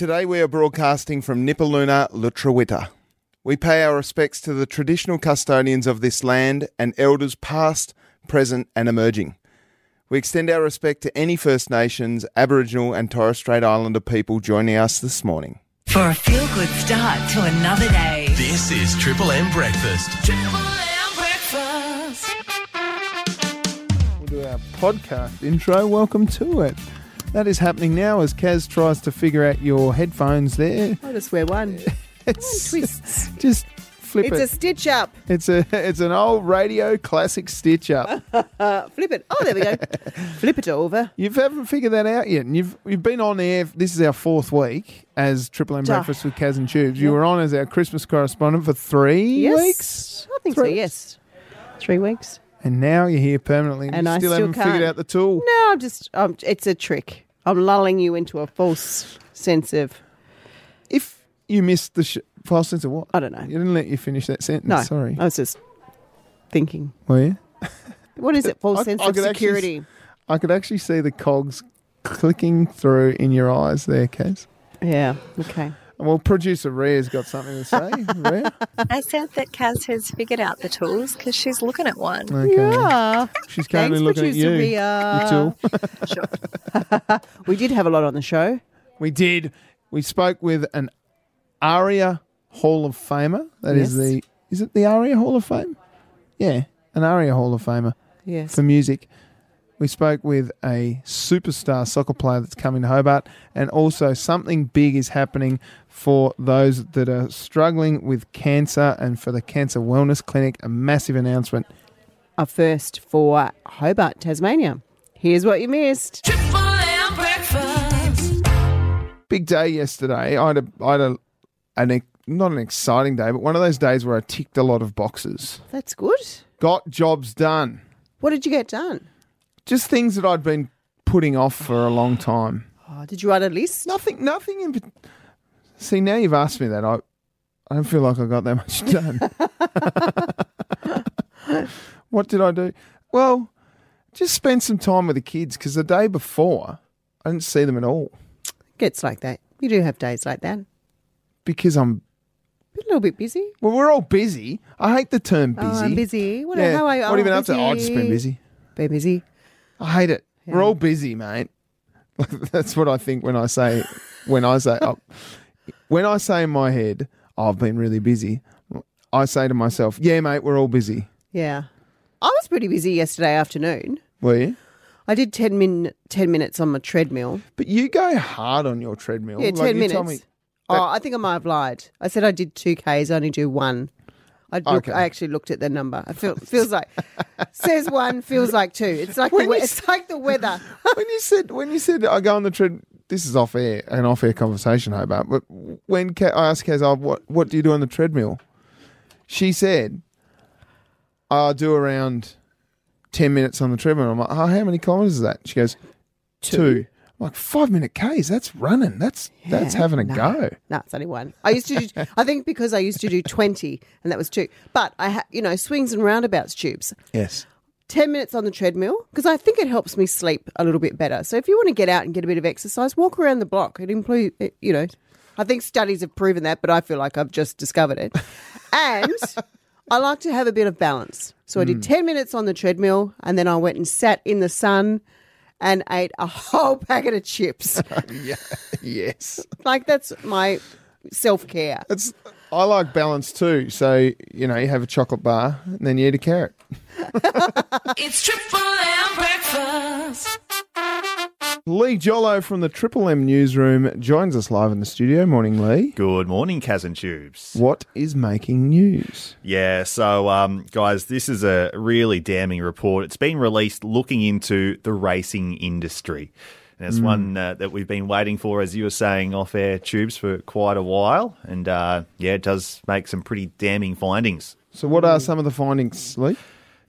Today we are broadcasting from Nipaluna, Lutruwita. We pay our respects to the traditional custodians of this land and elders past, present, and emerging. We extend our respect to any First Nations, Aboriginal, and Torres Strait Islander people joining us this morning. For a feel good start to another day. This is Triple M Breakfast. Triple M breakfast. We'll do our podcast intro. Welcome to it. That is happening now as Kaz tries to figure out your headphones there. I'll just wear one. It's twists. just flip It's it. It's a stitch up. it's a it's an old radio classic stitch up. Flip it. Oh, there we go. flip it over. You haven't figured that out yet, and you've you've been on air. This is our fourth week as Triple M. Breakfast with Kaz and Tubes. You were on as our Christmas correspondent for three Yes. weeks, I think Three so, weeks? yes. Three weeks. And now you're here permanently. And you I still still haven't figured can't. out the tool. No, I'm just, um, it's a trick. I'm lulling you into a false sense of, If you missed the sh- false sense of what? I don't know. You didn't let you finish that sentence. No, sorry. I was just thinking. Were you? What is it? False I- sense I of could actually security. I could actually see the cogs clicking through in your eyes there, Kaz. Yeah, okay. Well, producer Rhea's got something to say. Rhea? I said that Kaz has figured out the tools because she's looking at one. Okay. Yeah. She's currently Thanks, looking at you. producer You tool. We did have a lot on the show. We did. We spoke with an ARIA Hall of Famer. That is Yes. the is it the ARIA Hall of Fame? Yeah, an ARIA Hall of Famer Yes. for music. We spoke with a superstar soccer player that's coming to Hobart, and also something big is happening for those that are struggling with cancer and for the Cancer Wellness Clinic. A massive announcement. A first for Hobart, Tasmania. Here's what you missed. Triple M breakfast. Big day yesterday. I had a, I had a, an not an exciting day, but one of those days where I ticked a lot of boxes. That's good. Got jobs done. What did you get done? Just things that I'd been putting off for a long time. Oh, did you write a list? Nothing, nothing in. See, now you've asked me that. I, I don't feel like I got that much done. what did I do? Well, just spend some time with the kids because the day before I didn't see them at all Gets like that. You do have days like that. because I'm. A little bit busy. Well, we're all busy. I hate the term busy. Oh, I'm busy. What, Yeah. how are you? what have you been up to? Oh, I've just been busy. Been busy. I hate it. We're all busy, mate. That's what I think when I say when I say oh, when I say in my head, I've been really busy. I say to myself, "Yeah, mate, we're all busy." Yeah. I was pretty busy yesterday afternoon. Were you? I did 10, min- 10 minutes on my treadmill. But you go hard on your treadmill. Yeah, 10 you minutes. me- oh, I think I might have lied. I said I did two Ks, I only do one. I, look, Okay. I actually looked at the number. I feel feels like says one, feels like two. It's like When the we- you it's like the weather. when you said when you said I go on the tread. This is off air, an off air conversation, Hobart. But when Ka- I asked Kaz, oh, "What what do you do on the treadmill?" She said, "I do around ten minutes on the treadmill." I'm like, "Oh, how many kilometers is that?" She goes, two. I'm like five minute k's. That's running. That's that's having a no. go. No, it's only one. I used to do. I think because I used to do twenty, and that was two. But I, ha- you know, swings and roundabouts tubes. Yes. 10 minutes on the treadmill because I think it helps me sleep a little bit better. So if you want to get out and get a bit of exercise, walk around the block. It improve, it- you know, I think studies have proven that, but I feel like I've just discovered it. And I like to have a bit of balance. So I did mm. 10 minutes on the treadmill and then I went and sat in the sun and ate a whole packet of chips. Yeah. yes. like that's my self-care. It's. I like balance too. So you know, you have a chocolate bar and then you eat a carrot. It's Triple M breakfast. Lee Jollo from the Triple M newsroom joins us live in the studio. Morning, Lee. Good morning, Kaz and Tubes. What is making news? Yeah, so um, guys, this is a really damning report. It's been released looking into the racing industry. And it's one uh, that we've been waiting for, as you were saying off air, Tubes, for quite a while. And uh, yeah, it does make some pretty damning findings. So, what are some of the findings, Lee?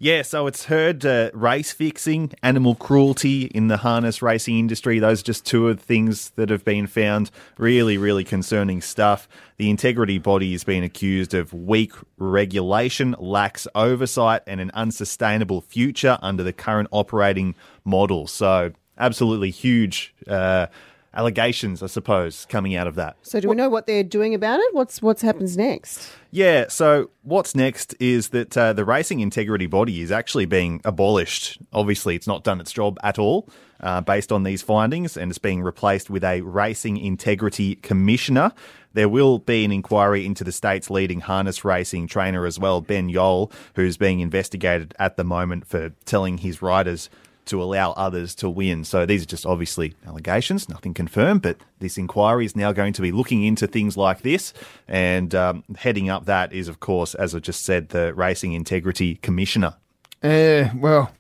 Yeah, so it's heard uh, race fixing, animal cruelty in the harness racing industry. Those are just two of the things that have been found. Really, really concerning stuff. The integrity body is being accused of weak regulation, lax oversight, and an unsustainable future under the current operating model. So, absolutely huge. Uh, allegations, I suppose, coming out of that. So do we know what they're doing about it? What's what's happens next? Yeah, so what's next is that uh, the racing integrity body is actually being abolished. Obviously, it's not done its job at all uh, based on these findings, and it's being replaced with a racing integrity commissioner. There will be an inquiry into the state's leading harness racing trainer as well, Ben Yole, who's being investigated at the moment for telling his riders to allow others to win. So these are just obviously allegations, nothing confirmed, but this inquiry is now going to be looking into things like this. And um, heading up that is, of course, as I just said, the Racing Integrity Commissioner. Eh, well,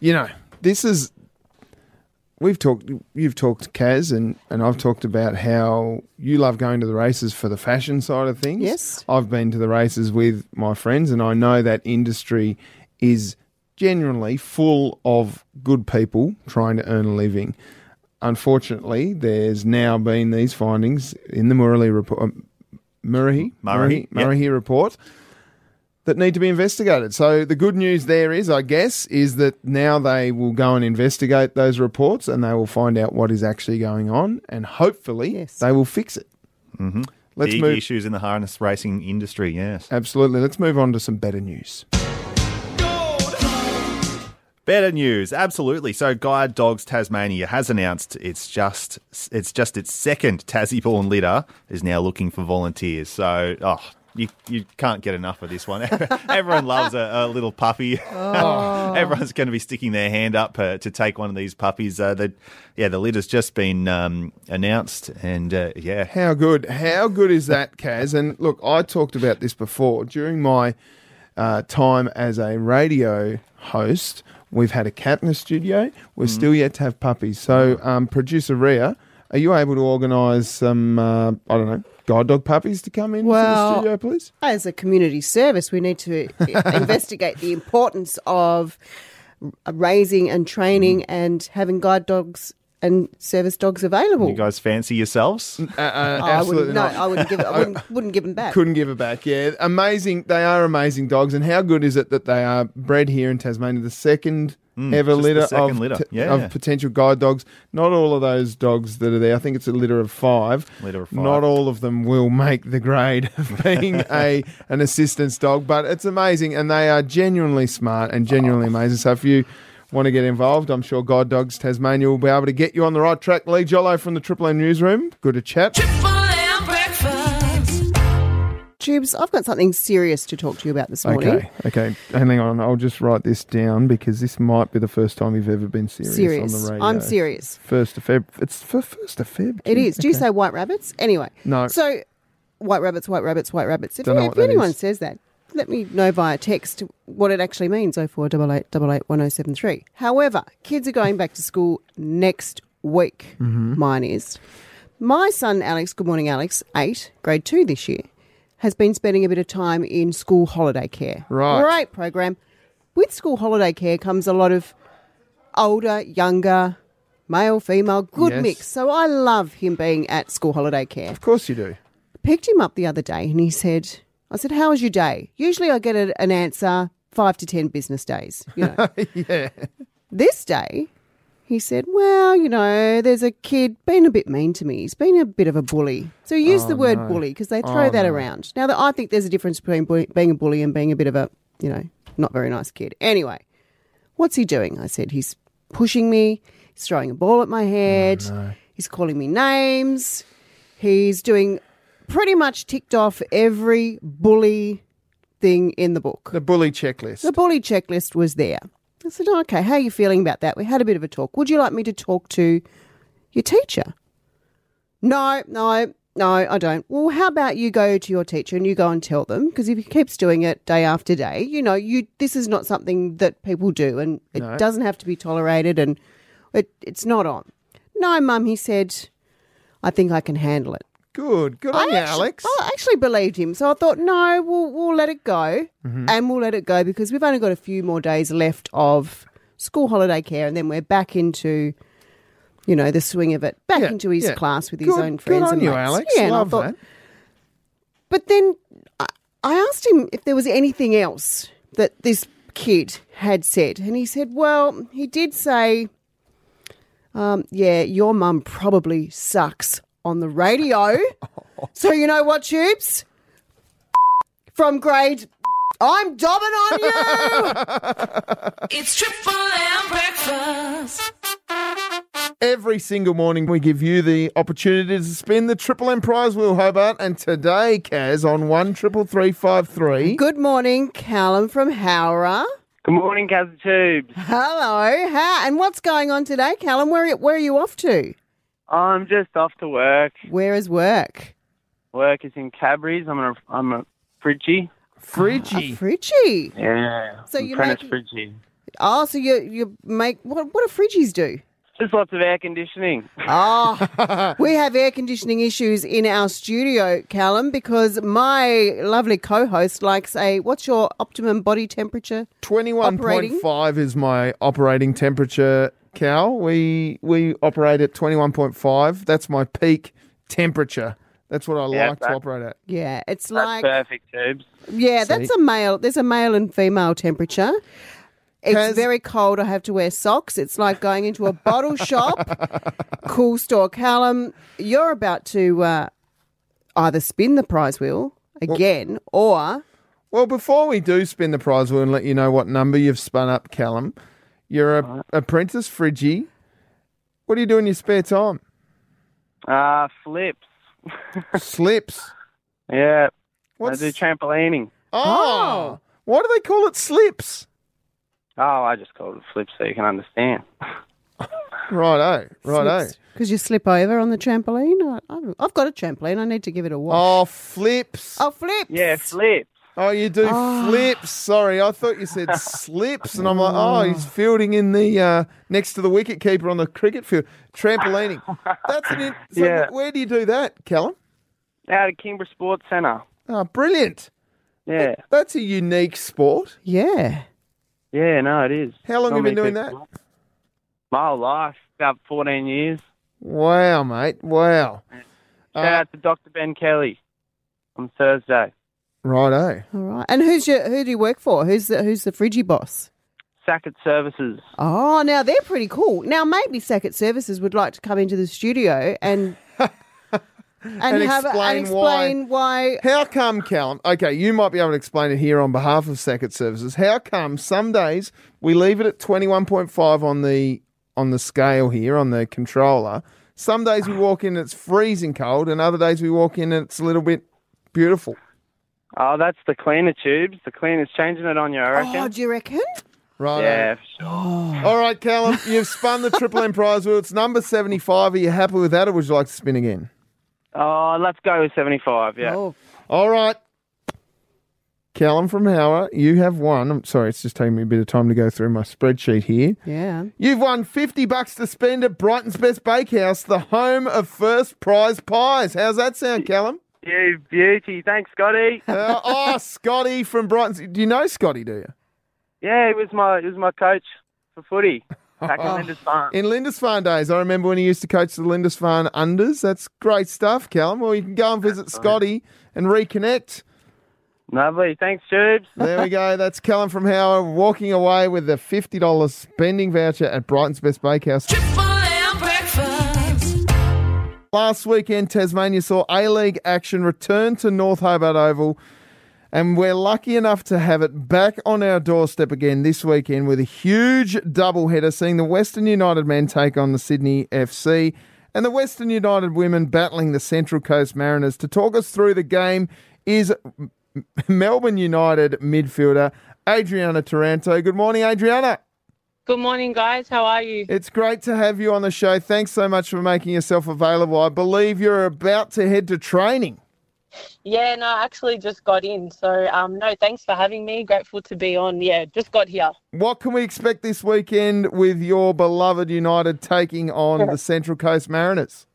you know, this is. We've talked. You've talked, Kaz, and and I've talked about how you love going to the races for the fashion side of things. Yes. I've been to the races with my friends, and I know that industry is genuinely full of good people trying to earn a living. Unfortunately, there's now been these findings in the Murray report. um, Murray, Murray, Murray, Murray report that need to be investigated. So the good news there is, I guess, is that now they will go and investigate those reports and they will find out what is actually going on, and hopefully Yes. they will fix it. Mm-hmm. Let's Big move. issues in the harness racing industry, yes. Absolutely. Let's move on to some better news. Better news, absolutely. So, Guide Dogs Tasmania has announced it's just it's just its second Tassie born litter is now looking for volunteers. So, oh, you you can't get enough of this one. Everyone loves a, a little puppy. Everyone's going to be sticking their hand up uh, to take one of these puppies. Uh, the, yeah, the litter's just been um, announced, and uh, yeah, How good? How good is that, Kaz? And look, I talked about this before during my uh, time as a radio host. We've had a cat in the studio. We're Mm-hmm. still yet to have puppies. So, um, producer Ria, are you able to organise some? Uh, I don't know, guide dog puppies to come in to the studio, please? As a community service, we need to investigate the importance of raising and training and having guide dogs and service dogs available. you guys fancy yourselves? Uh, uh, Oh, I absolutely wouldn't. No. I wouldn't give it. I wouldn't, wouldn't give them back. Couldn't give it back. Yeah, amazing. They are amazing dogs, and how good is it that they are bred here in Tasmania? The second ever Mm, just the litter second of litter. t- Yeah. of potential guide dogs. Not all of those dogs that are there. I think it's a litter of five. Litter of five. Not all of them will make the grade of being a an assistance dog, but it's amazing, and they are genuinely smart and genuinely amazing. So if you want to get involved, I'm sure Guide Dogs Tasmania will be able to get you on the right track. Lee Jollo from the Triple M newsroom. Good to chat. Triple M breakfast. Tubes, I've got something serious to talk to you about this morning. Okay, okay. Hang on, I'll just write this down because this might be the first time you've ever been serious, Serious. on the radio. I'm serious. First of Feb. It's for first of Feb. It is. Do you say white rabbits? Anyway. No. So, white rabbits, white rabbits, white rabbits. If, if anyone is. says that, let me know via text what it actually means. Oh four double eight double eight one oh seven three. However, kids are going back to school next week. Mm-hmm. Mine is. My son Alex. Good morning, Alex. Eight, grade two this year, has been spending a bit of time in school holiday care. Right. Great program. With school holiday care comes a lot of older, younger, male, female, good Yes. mix. So I love him being at school holiday care. Of course you do. Picked him up the other day and he said, I said, How was your day? Usually I get a, an answer five to 10 business days. You know. yeah. this day, he said, Well, you know, there's a kid been a bit mean to me. He's been a bit of a bully. So he used the oh, word no. bully because they throw Oh, that no. around. Now, I think there's a difference between bully, being a bully and being a bit of a, you know, not very nice kid. Anyway, what's he doing? I said, He's pushing me. He's throwing a ball at my oh, head. He's calling me names. He's doing pretty much ticked off every bully thing in the book. The bully checklist. The bully checklist was there. I said, oh, okay, how are you feeling about that? We had a bit of a talk. Would you like me to talk to your teacher? No, no, no, I don't. Well, how about you go to your teacher and you go and tell them? Because if he keeps doing it day after day, you know, you this is not something that people do and it No. doesn't have to be tolerated and it, it's not on. No, mum, he said, I think I can handle it. Good. Good on you, actually, Alex. I actually believed him, so I thought, no, we'll we'll let it go, Mm-hmm. and we'll let it go because we've only got a few more days left of school holiday care, and then we're back into, you know, the swing of it, back Yeah, into his yeah. class with his own friends. Good on and you, mates. Alex. Yeah, I Love thought- that. But then I, I asked him if there was anything else that this kid had said, and he said, well, he did say. Um, yeah, your mum probably sucks on the radio. so you know what, Tubes? From grade, I'm dobbing on you. It's Triple M breakfast. Every single morning, we give you the opportunity to spin the Triple M prize wheel, Hobart. And today, Kaz, on one triple three five three. Good morning, Callum from Howrah. Good morning, Kaz Tubes. Hello. How, and what's going on today, Callum? Where, where are you off to? I'm just off to work. Where is work? Work is in Cadbury's. I'm a I'm a fridgie. Friggy. Fridgie. Yeah. So you make- fridgie. Oh, so you you make what? What do fridgies do? Just lots of air conditioning. Oh, we have air conditioning issues in our studio, Callum, because my lovely co-host likes a. What's your optimum body temperature? Twenty-one point five is my operating temperature, Cal. We we operate at twenty-one point five. That's my peak temperature. That's what I Yeah, like to operate at. Yeah, it's That's like perfect, Tubes. yeah, that's a male. There's a male and female temperature. It's Has- very cold. I have to wear socks. It's like going into a bottle shop. Cool store, Callum. You're about to uh, either spin the prize wheel again or Well, before we do spin the prize wheel and let you know what number you've spun up, Callum, you're a apprentice Friggy. What do you do in your spare time? Uh, flips. Slips. Yeah. What's I do trampolining. oh, why do they call it slips? Oh, I just call it flips so you can understand. Righto, righto. Because you slip over on the trampoline. I, I've- I've got a trampoline. I need to give it a wash. Oh, flips. Oh, flip. Yeah, flips. Oh, you do flips. Sorry, I thought you said slips, and I'm like, oh, he's fielding in the uh, next to the wicket keeper on the cricket field, trampolining. That's an. In- so Yeah. Where do you do that, Callum? Out at Kingborough Sports Centre. Oh, brilliant. Yeah. That's a unique sport. Yeah. Yeah, no, it is. How long Not have you been doing that? My whole life, about 14 years. Wow, mate. Wow. Shout Uh, out to Dr. Ben Kelly on Thursday. Righto. All right. And who's your who do you work for? Who's the who's the Friggy boss? Sackett Services. Oh, now they're pretty cool. Now maybe Sackett Services would like to come into the studio and and, And have explain and explain why. How come, Callum? Okay, you might be able to explain it here on behalf of Sackett Services. How come some days we leave it at twenty one point five on the on the scale here on the controller? Some days we walk in it's freezing cold, and other days we walk in and it's a little bit beautiful. Oh, that's the cleaner tubes. The cleaner's changing it on you, I oh, reckon. Oh, do you reckon? Right. yeah, for sure. All right, Callum, you've spun the Triple M prize wheel. It's number seventy five. Are you happy with that, or would you like to spin again? Oh, let's go with 75, yeah. Oh, All right. Callum from Howrah, you have won. I'm sorry, it's just taking me a bit of time to go through my spreadsheet here. yeah. You've won 50 bucks to spend at Brighton's Best Bakehouse, the home of first prize pies. How's that sound, Callum? You beauty. Thanks, Scotty. Uh, oh, Scotty from Brighton's. Do you know Scotty, do you? Yeah, he was my he was my coach for footy back in Lindisfarne. In Lindisfarne days, I remember when he used to coach the Lindisfarne unders. That's great stuff, Callum. Well, you can go and visit Scotty and reconnect. Lovely. Thanks, Tubes. There we go. That's Callum from Howrah walking away with a $50 spending voucher at Brighton's Best Bakehouse. Last weekend, Tasmania saw A League action return to North Hobart Oval, and we're lucky enough to have it back on our doorstep again this weekend with a huge doubleheader, seeing the Western United men take on the Sydney FC and the Western United women battling the Central Coast Mariners. To talk us through the game is Melbourne United midfielder Adriana Taranto. Good morning, Adriana. Good morning, guys. How are you? It's great to have you on the show. Thanks so much for making yourself available. I believe you're about to head to training. Yeah, no, I actually just got in. So, um, no, thanks for having me. Grateful to be on. Yeah, just got here. What can we expect this weekend with your beloved United taking on the Central Coast Mariners?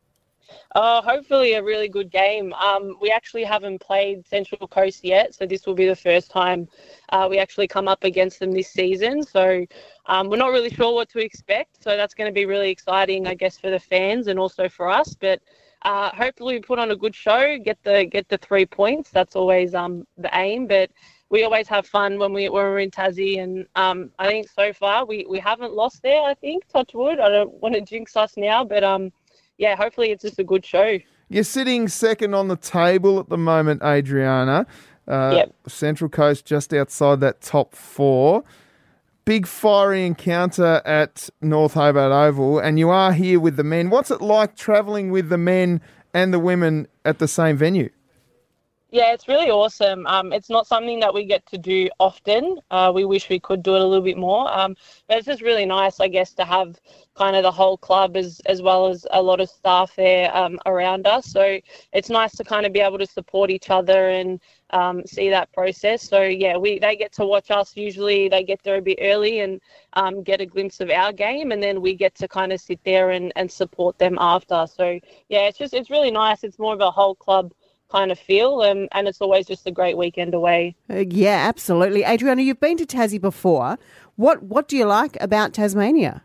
Uh, hopefully, a really good game. Um, we actually haven't played Central Coast yet, so this will be the first time uh, we actually come up against them this season. So, um, we're not really sure what to expect. So, that's going to be really exciting, I guess, for the fans and also for us. But uh, hopefully, we put on a good show, get the get the three points. That's always um, the aim. But we always have fun when we when we're in Tassie, and um, I think so far we, we haven't lost there. I think touch wood. I don't want to jinx us now, but um, yeah, hopefully it's just a good show. You're sitting second on the table at the moment, Adriana. Uh, Yep. Central Coast just outside that top four. Big fiery encounter at North Hobart Oval, and you are here with the men. What's it like travelling with the men and the women at the same venue? Yeah, it's really awesome. Um, it's not something that we get to do often. Uh, we wish we could do it a little bit more. Um, but it's just really nice, I guess, to have kind of the whole club as as well as a lot of staff there um, around us. So it's nice to kind of be able to support each other and um, see that process. So yeah, we they get to watch us. Usually they get there a bit early and um, get a glimpse of our game, and then we get to kind of sit there and, and support them after. So yeah, it's just it's really nice. It's more of a whole club kind of feel and, and it's always just a great weekend away. Uh, yeah, absolutely. Adriana, you've been to Tassie before. What What do you like about Tasmania?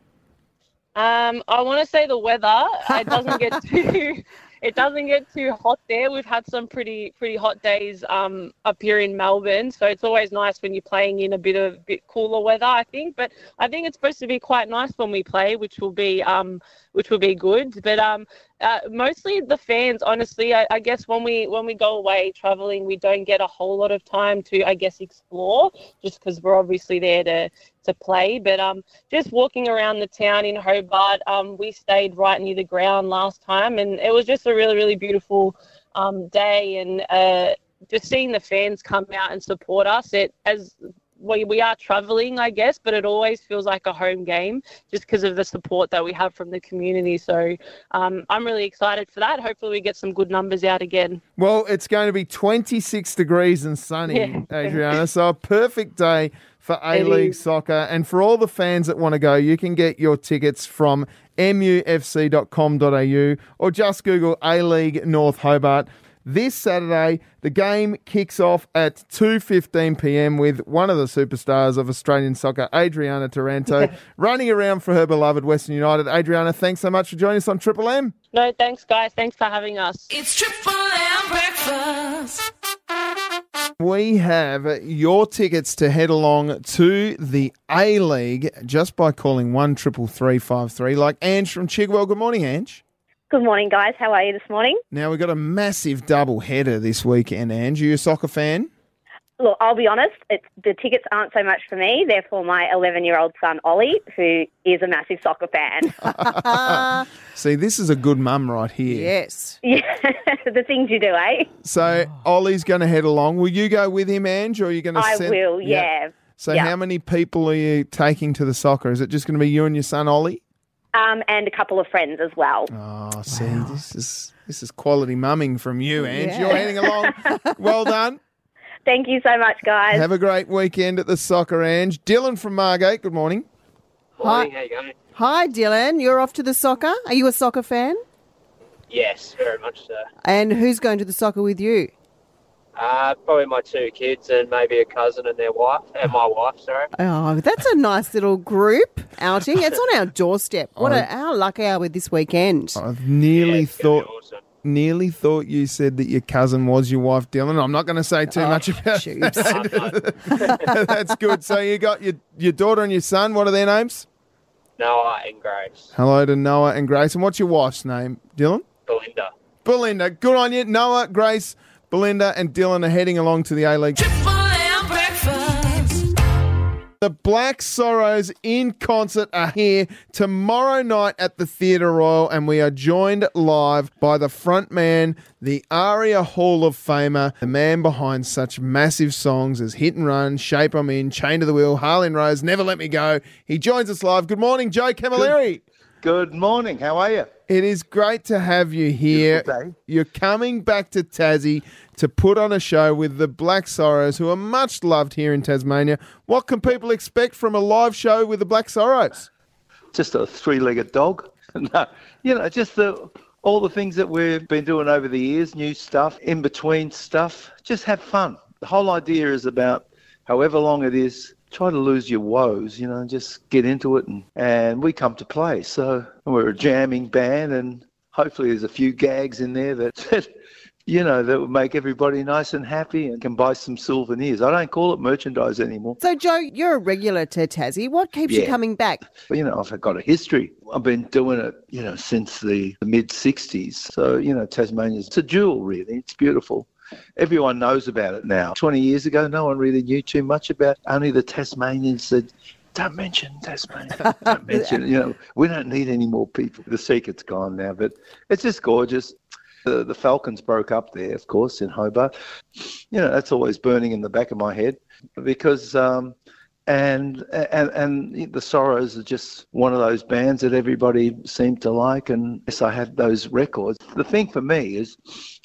Um, I want to say the weather. It doesn't get too. It doesn't get too hot there. We've had some pretty pretty hot days um, up here in Melbourne, so it's always nice when you're playing in a bit of bit cooler weather. I think, but I think it's supposed to be quite nice when we play, which will be um, which will be good. But um, uh, mostly the fans, honestly, I, I guess when we when we go away traveling, we don't get a whole lot of time to, I guess, explore, just because we're obviously there to to play. But um, just walking around the town in Hobart, um, we stayed right near the ground last time, and it was just a really really beautiful um, day, and uh, just seeing the fans come out and support us. It as we, we are traveling, I guess, but it always feels like a home game just because of the support that we have from the community. So um, I'm really excited for that. Hopefully, we get some good numbers out again. Well, it's going to be 26 degrees and sunny, Yeah. Adriana. So a perfect day for A League soccer. And for all the fans that want to go, you can get your tickets from mufc.com.au or just Google A League North Hobart. This Saturday, the game kicks off at 2:15 p.m. with one of the superstars of Australian soccer, Adriana Taranto, running around for her beloved Western United. Adriana, thanks so much for joining us on Triple M. No, thanks, guys. Thanks for having us. It's Triple M breakfast. We have your tickets to head along to the A League just by calling one triple three five three. Like Ange from Chigwell. Good morning, Ange. Good morning, guys. How are you this morning? Now we've got a massive double header this weekend. Ange, are you a soccer fan? Look, I'll be honest, it's, the tickets aren't so much for me. They're for my 11 year old son, Ollie, who is a massive soccer fan. See, this is a good mum right here. Yes. yeah, the things you do, eh? So Ollie's going to head along. Will you go with him, Ange, or are you going to? I send... will, yeah. So Yeah. how many people are you taking to the soccer? Is it just going to be you and your son, Ollie? Um, and a couple of friends as well. Oh, see, this is this is quality mumming from you, Ange. Yeah. You're heading along. well done. Thank you so much, guys. Have a great weekend at the soccer, Ange. Dylan from Margate, good morning. Hi, How you going? hi, Dylan. You're off to the soccer. Are you a soccer fan? Yes, very much so. And who's going to the soccer with you? Uh, probably my two kids and maybe a cousin and their wife, and my wife, sorry. Oh, that's a nice little group outing. It's on our doorstep. What a, how lucky are we this weekend? I've nearly It's thought awesome. nearly thought you said that your cousin was your wife, Dylan. I'm not going to say too much about shoot. that. That's good. So you got your your daughter and your son. What are their names? Noah and Grace. Hello to Noah and Grace. And what's your wife's name, Dylan? Belinda. Belinda. Good on you. Noah, Grace, Belinda, and Dylan are heading along to the A League. The Black Sorrows in concert are here tomorrow night at the Theatre Royal, and we are joined live by the front man, the ARIA Hall of Famer, the man behind such massive songs as Hit and Run, Shape I'm In, Chain to the Wheel, Harley Rose, Never Let Me Go. He joins us live. Good morning, Joe Camilleri. Good morning. How are you? It is great to have you here. You're coming back to Tassie to put on a show with the Black Sorrows, who are much loved here in Tasmania. What can people expect from a live show with the Black Sorrows? Just a three-legged dog. no, you know, just the all the things that we've been doing over the years, new stuff, in between stuff. Just have fun. The whole idea is about however long it is. Try to lose your woes, you know, just get into it, and, and we come to play. So we're a jamming band, and hopefully there's a few gags in there that you know, that would make everybody nice and happy and can buy some souvenirs. I don't call it merchandise anymore. So, Joe, you're a regular to Tassie. What keeps you coming back? You know, I've got a history. I've been doing it, you know, since the, the mid 60s. So, you know, Tasmania's it's a jewel, really. It's beautiful. Everyone knows about it now. 20 years ago, no one really knew too much about it. Only the Tasmanians said, don't mention Tasmania. Don't mention it. You know, we don't need any more people. The secret's gone now, but it's just gorgeous. The, the Falcons broke up there, of course, in Hobart. You know, that's always burning in the back of my head because um, and and and the Sorrows are just one of those bands that everybody seemed to like, and yes, I had those records. The thing for me is,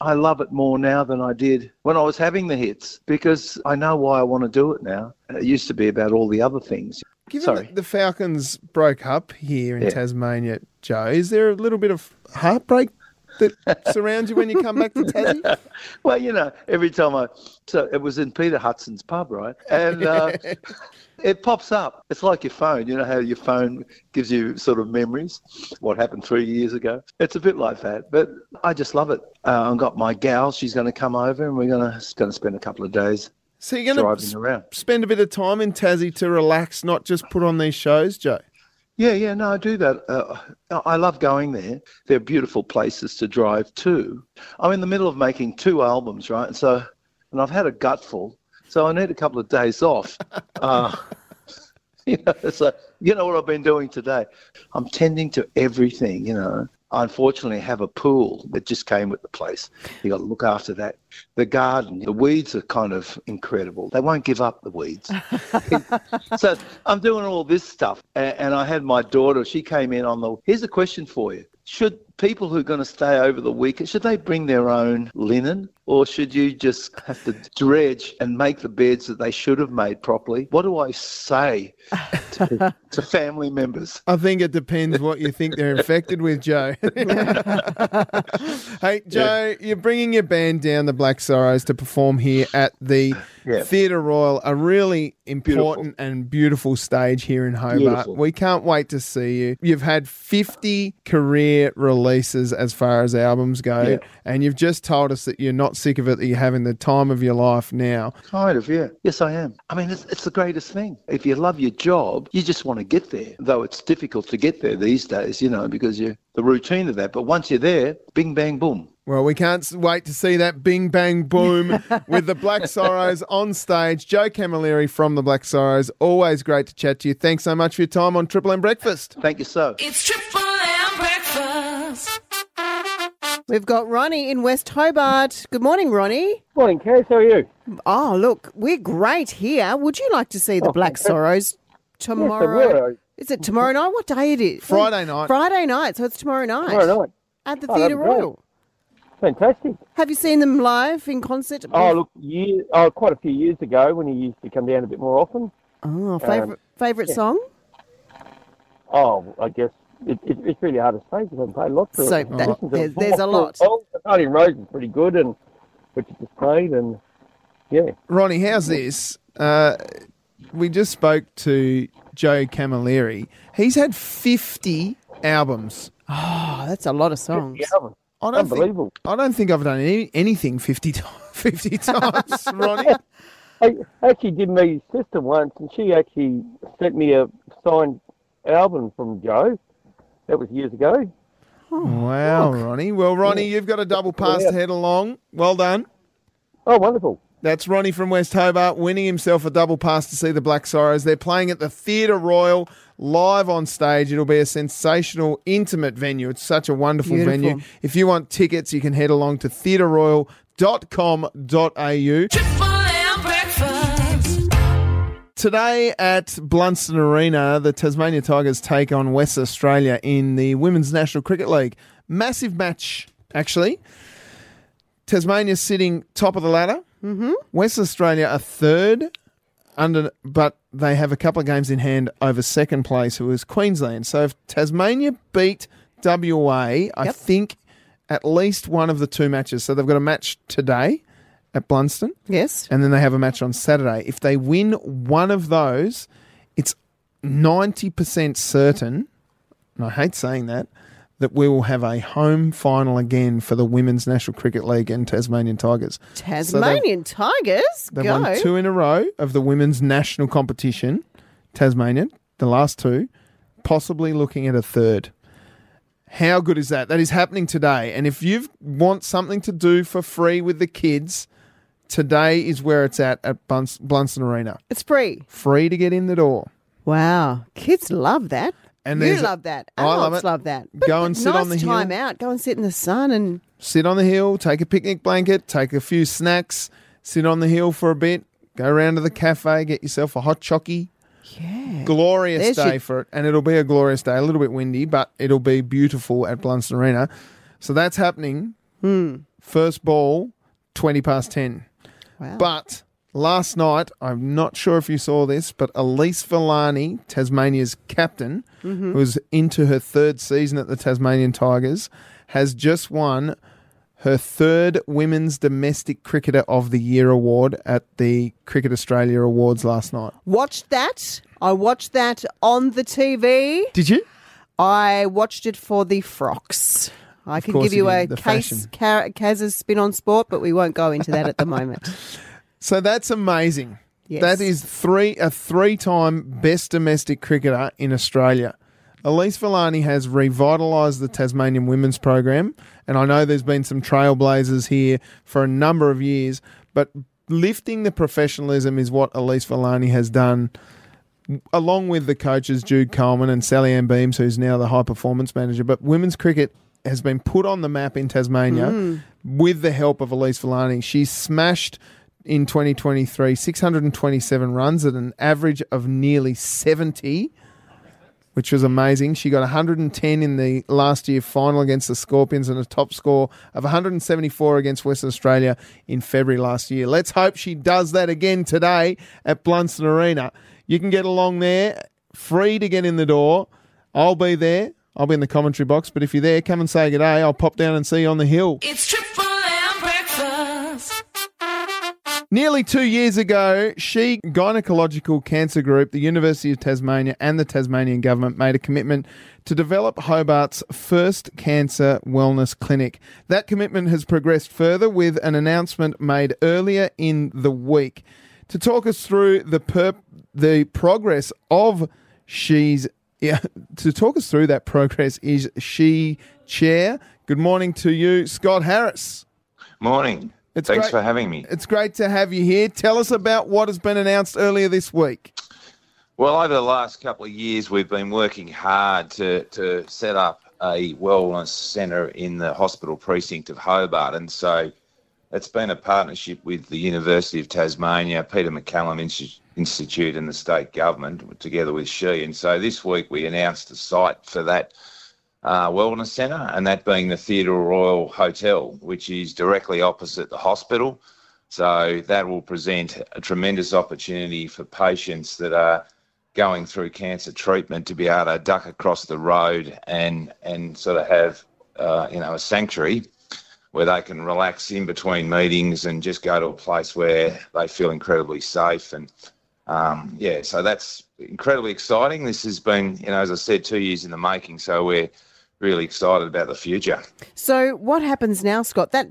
I love it more now than I did when I was having the hits because I know why I want to do it now. It used to be about all the other things. Given Sorry. the Falcons broke up here in Yeah. Tasmania, Joe, is there a little bit of heartbreak that surrounds you when you come back to Tassie? Well, you know, every time I so it was in Peter Hudson's pub, right? And uh, it pops up. It's like your phone. You know how your phone gives you sort of memories, what happened three years ago. It's a bit like that, but I just love it. Uh, I've got my gal. She's going to come over, and we're going to going to spend a couple of days So you're going to around. spend a bit of time in Tassie to relax, not just put on these shows, Joe. Yeah, yeah, no, I do that. Uh, I love going there. They're beautiful places to drive to. I'm in the middle of making two albums, right? And so, and I've had a gutful, so I need a couple of days off. Uh, you know, so you know what I've been doing today. I'm tending to everything. You know, I unfortunately have a pool that just came with the place. You got to look after that. The garden, the weeds are kind of incredible. They won't give up the weeds. so I'm doing all this stuff, and, and I had my daughter. She came in on the. Here's a question for you: Should people who are going to stay over the weekend should they bring their own linen, or should you just have to dredge and make the beds that they should have made properly? What do I say to, to family members? I think it depends what you think they're infected with, Joe. hey, Joe, you're bringing your band down, the Black Sorrows, to perform here at the Yeah. Theatre Royal, a really important and beautiful stage here in Hobart. Beautiful. We can't wait to see you. You've had 50 career releases as far as albums go, Yeah. and you've just told us that you're not sick of it, that you're having the time of your life now. Kind of, yeah. Yes, I am. I mean, it's, it's the greatest thing. If you love your job, you just want to get there. Though it's difficult to get there these days, you know, because you the routine of that. But once you're there, bing, bang, boom. Well, we can't wait to see that bing bang boom with the Black Sorrows on stage. Joe Camilleri from the Black Sorrows. Always great to chat to you. Thanks so much for your time on Triple M Breakfast. Thank you so. It's Triple We've got Ronnie in West Hobart. Good morning, Ronnie. Morning, Kaz. How are you? Oh, look, we're great here. Would you like to see the Oh, Black. Sorrows tomorrow? Yes, Is it tomorrow night? What day it is? Friday night. Friday night, so it's tomorrow night. Tomorrow night. At the Oh, Theatre be great. Royal. Fantastic. Have you seen them live in concert? Oh, look, year, oh, quite a few years ago when he used to come down a bit more often. Oh, favourite, um, favourite yeah. song? Oh, I guess it, it, it's really hard to say because I've played lots of So it. that- Listen to there's- there's a lot. Oh, Guardian Rose is pretty good, and which you just played, and yeah. Ronnie, how's this? Uh, we just spoke to Joe Camilleri. He's had 50 albums. Oh, that's a lot of songs. Yeah, I don't Unbelievable. Think, I don't think I've done any, anything 50, ti- 50 times, Ronnie. I actually did meet his sister once, and she actually sent me a signed album from Joe. That was years ago. Wow, Ronnie. Well, Ronnie, you've got a double pass to head along. Well done. Oh, wonderful. That's Ronnie from West Hobart winning himself a double pass to see the Black Sorrows. They're playing at the Theatre Royal live on stage. It'll be a sensational, intimate venue. It's such a wonderful Beautiful. venue. If you want tickets, you can head along to theatreroyal.com.au. Triple M breakfast. Today at Blundstone Arena, the Tasmania Tigers take on West Australia in the Women's National Cricket League. Massive match, actually. Tasmania sitting top of the ladder. Mm-hmm. West Australia are third, under, but they have a couple of games in hand over second place, who is Queensland. So if Tasmania beat WA, I think at least one of the two matches. So they've got a match today at Blundstone Yes. and then they have a match on Saturday. If they win one of those, it's 90% certain, and I hate saying that, that we will have a home final again for the Women's National Cricket League and Tasmanian Tigers. So they've- Tasmanian Tigers, They've go. won two in a row of the women's national competition, Tasmanian, the last two, possibly looking at a third. How good is that? That is happening today. And if you want something to do for free with the kids, today is where it's at at Blundstone Arena. It's free. Free to get in the door. Wow, kids love that. And you there's a- love that. I love Adults it. love that. Go and sit nice on the hill. time out. Go and sit in the sun and Sit on the hill, take a picnic blanket, take a few snacks, sit on the hill for a bit, go around to the cafe, get yourself a hot chockey. yeah. glorious There's day your- for it, and it'll be a glorious day. A little bit windy, but it'll be beautiful at Blundstone Arena. So that's happening. Hmm. First ball, twenty past ten. Wow. But last night, I'm not sure if you saw this, but Elyse Villani, Tasmania's captain, Mm-hmm. who's into her third season at the Tasmanian Tigers, has just won her third Women's Domestic Cricketer of the Year award at the Cricket Australia Awards last night. Watched that. I watched that on the TV. Did you? I watched it for the frocks. I could give you you a case fashion. Ca- Kaz's spin on sport, but we won't go into that at the moment. So that's amazing. Yes. That is three a three time best domestic cricketer in Australia. Elyse Villani has revitalised the Tasmanian women's program, and I know there's been some trailblazers here for a number of years, but lifting the professionalism is what Elyse Villani has done, along with the coaches Jude Coleman and Salliann Beams, who's now the high performance manager. But women's cricket has been put on the map in Tasmania hmm. with the help of Elyse Villani. She smashed in 2023 627 runs at an average of nearly 70 which was amazing. She got 110 in the last year final against the Scorpions and a top score of 174 against Western Australia in February last year. Let's hope she does that again today at Blundstone Arena. You can get along there, free to get in the door. I'll be there. I'll be in the commentary box, but if you're there, come and say good day. I'll pop down and see you on the hill. It's Triple M breakfast. Nearly two years ago, She Gynecological Cancer Group, the University of Tasmania, and the Tasmanian government made a commitment to develop Hobart's first cancer wellness clinic. That commitment has progressed further with an announcement made earlier in the week. To talk us through the perp- the progress of She's yeah, to talk us through that progress is She Chair. Good morning to you, Scott Harris. Morning. It's Thanks great- for having me. It's great to have you here. Tell us about what has been announced earlier this week. Well, over the last couple of years, we've been working hard to, to set up a wellness centre in the hospital precinct of Hobart. And so it's been a partnership with the University of Tasmania, Peter MacCallum Insti- Institute, and the state government, together with She. And so this week we announced the site for that uh, wellness centre, and that being the Theatre Royal Hotel, which is directly opposite the hospital. So that will present a tremendous opportunity for patients that are going through cancer treatment to be able to duck across the road and and sort of have uh, you know a sanctuary where they can relax in between meetings and just go to a place where they feel incredibly safe and um, yeah so that's incredibly exciting this has been you know as i said two years in the making so we're really excited about the future So, what happens now, Scott? That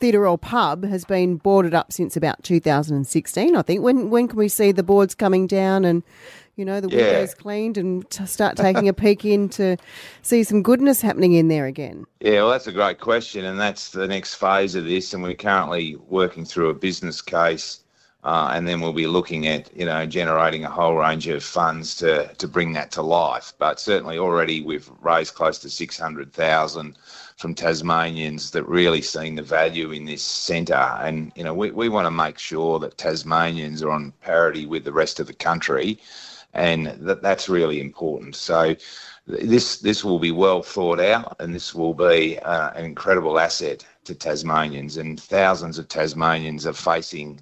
Theatre Royal pub has been boarded up since about 2016, I think. When when can we see the boards coming down and, you know, the Yeah. windows cleaned and start taking a peek in to see some goodness happening in there again? Yeah, well, that's a great question, and that's the next phase of this. And we're currently working through a business case, uh, and then we'll be looking at you know generating a whole range of funds to to bring that to life. But certainly already we've raised close to six hundred thousand from Tasmanians that really seen the value in this centre, and you know we we want to make sure that Tasmanians are on parity with the rest of the country and that that's really important. So this this will be well thought out, and this will be uh, an incredible asset to Tasmanians. And thousands of Tasmanians are facing,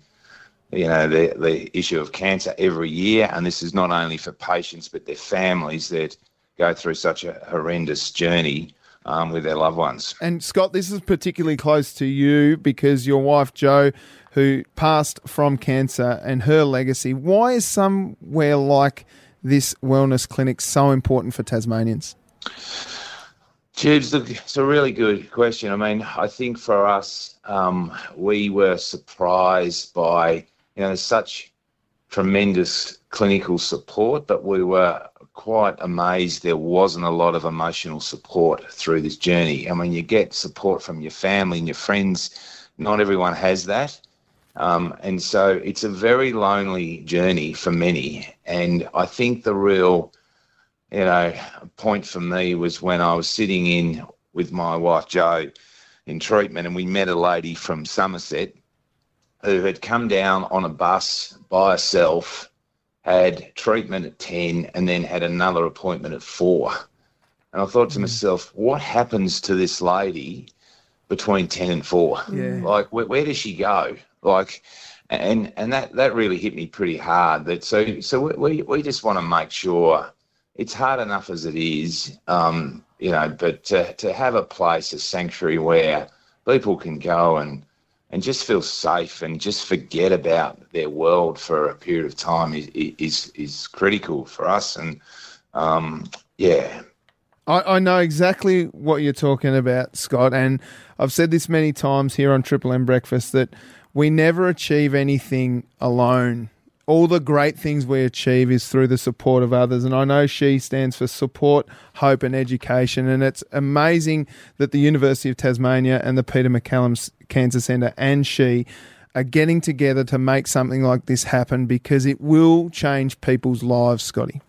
you know, the the issue of cancer every year, and this is not only for patients but their families that go through such a horrendous journey um, with their loved ones. And Scott, this is particularly close to you because your wife Jo, who passed from cancer, and her legacy. Why is somewhere like this wellness clinic so important for Tasmanians? Tubes, look, it's a really good question. I mean, I think for us, um, we were surprised by, you know, there's such tremendous clinical support, but we were quite amazed there wasn't a lot of emotional support through this journey. I mean, you get support from your family and your friends. Not everyone has that. Um, and so it's a very lonely journey for many. And I think the real you know, point for me was when I was sitting in with my wife Jo in treatment, and we met a lady from Somerset who had come down on a bus by herself, had treatment at 10, and then had another appointment at 4. And I thought to myself, what happens to this lady between 10 and 4? Yeah. Like, where, where does she go? Like, and and that, that really hit me pretty hard. That so so we, we, we just want to make sure it's hard enough as it is, um, you know, but to, to have a place, a sanctuary where people can go and and just feel safe and just forget about their world for a period of time is is is critical for us. And um, yeah, I, I know exactly what you're talking about, Scott, and I've said this many times here on Triple M Breakfast that we never achieve anything alone. All the great things we achieve is through the support of others, and I know S.H.E stands for support, hope, and education. And it's amazing that the University of Tasmania and the Peter MacCallum S- Cancer Centre and S.H.E are getting together to make something like this happen because it will change people's lives, Scotty.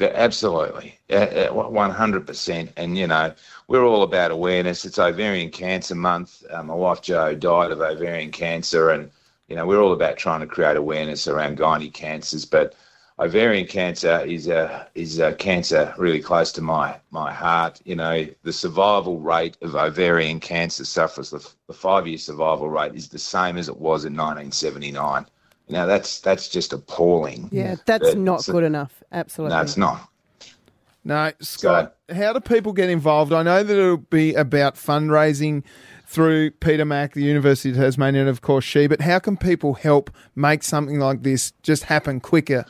Absolutely, one hundred percent. And you know, we're all about awareness. It's Ovarian Cancer Month. Uh, my wife Jo died of ovarian cancer, and you know, we're all about trying to create awareness around gynae cancers. But ovarian cancer is a is a cancer really close to my my heart. You know, the survival rate of ovarian cancer sufferers, the, the five year survival rate is the same as it was in 1979. Now that's that's just appalling. Yeah, that's But- not so- good enough. Absolutely. No, it's not. No, Scott, how do people get involved? I know that it'll be about fundraising through Peter Mac, the University of Tasmania, and of course S.H.E, but how can people help make something like this just happen quicker?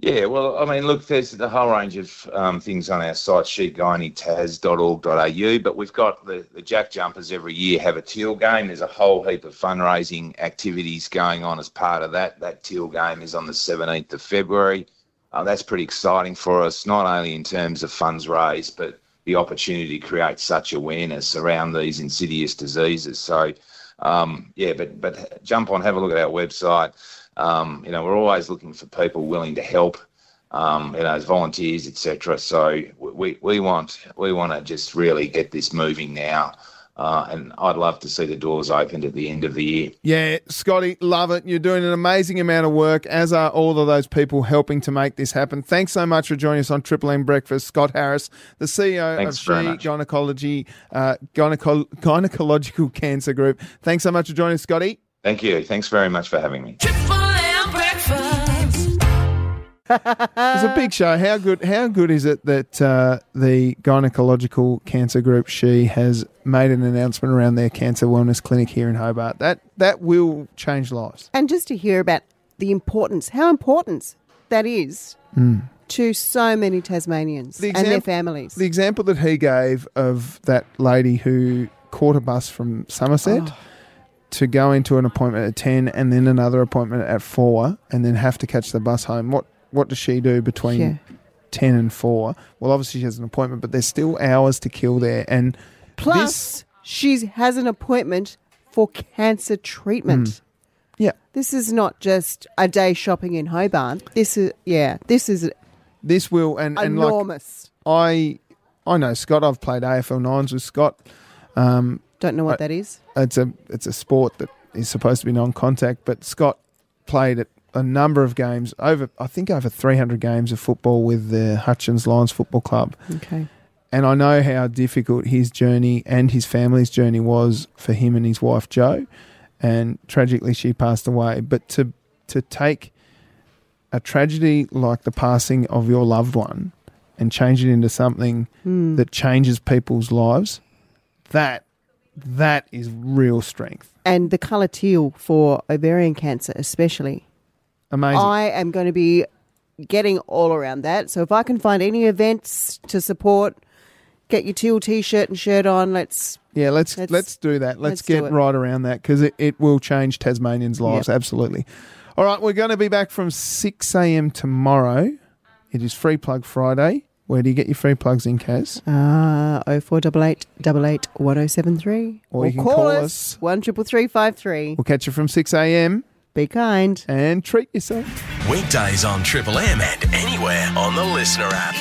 Yeah, well, I mean, look, there's the whole range of um, things on our site, sheetgynaetaz.org.au, but we've got the, the Jack Jumpers every year have a teal game. There's a whole heap of fundraising activities going on as part of that. That teal game is on the 17th of February. Uh, that's pretty exciting for us, not only in terms of funds raised, but the opportunity to create such awareness around these insidious diseases. So, um, yeah, but but jump on, have a look at our website. Um, you know, we're always looking for people willing to help. Um, you know, as volunteers, etc. So we, we want we want to just really get this moving now, uh, and I'd love to see the doors opened at the end of the year. Yeah, Scotty, love it. You're doing an amazing amount of work, as are all of those people helping to make this happen. Thanks so much for joining us on Triple M Breakfast. Scott Harris, the CEO Thanks of very She. Gynecology, uh, Gyneco- Gynecological Cancer Group. Thanks so much for joining us, Scotty. Thank you. Thanks very much for having me. It's a big show. How good? How good is it that uh, the gynecological cancer group S.H.E has made an announcement around their cancer wellness clinic here in Hobart? That that will change lives. And just to hear about the importance, how important that is Mm. to so many Tasmanians The and their families. The example that he gave of that lady who caught a bus from Somerset Oh. to go into an appointment at ten and then another appointment at four and then have to catch the bus home. What what does she do between Yeah. ten and four? Well, obviously she has an appointment, but there's still hours to kill there. And Plus, she has an appointment for cancer treatment. Mm. Yeah. This is not just a day shopping in Hobart. This is yeah, this is this will and, and like, enormous. I I know Scott. I've played AFL nines with Scott. Um, Don't know what I- that is. It's a it's a sport that is supposed to be non-contact, but Scott played at a number of games over. I think over 300 games of football with the Hutchins Lions Football Club. Okay. And I know how difficult his journey and his family's journey was for him and his wife Jo, and tragically she passed away. But to to take a tragedy like the passing of your loved one and change it into something Hmm. that changes people's lives, that that is real strength. And the colour teal for ovarian cancer, especially. Amazing. I am going to be getting all around that. So if I can find any events to support get your teal t-shirt and shirt on. Let's Yeah, let's Let's- let's, do that. Let's, let's get right around that because it, it will change Tasmanians' lives. Yep. Absolutely. All right, we're going to be back from 6 a.m. tomorrow. It is Free Plug Friday. Where do you get your free plugs in, Kaz? uh oh four double eight double eight one oh seven three. Or you can call us. one triple three five three. We'll catch you from 6 a.m. Be kind and treat yourself. Weekdays on Triple M and anywhere on the Listener app.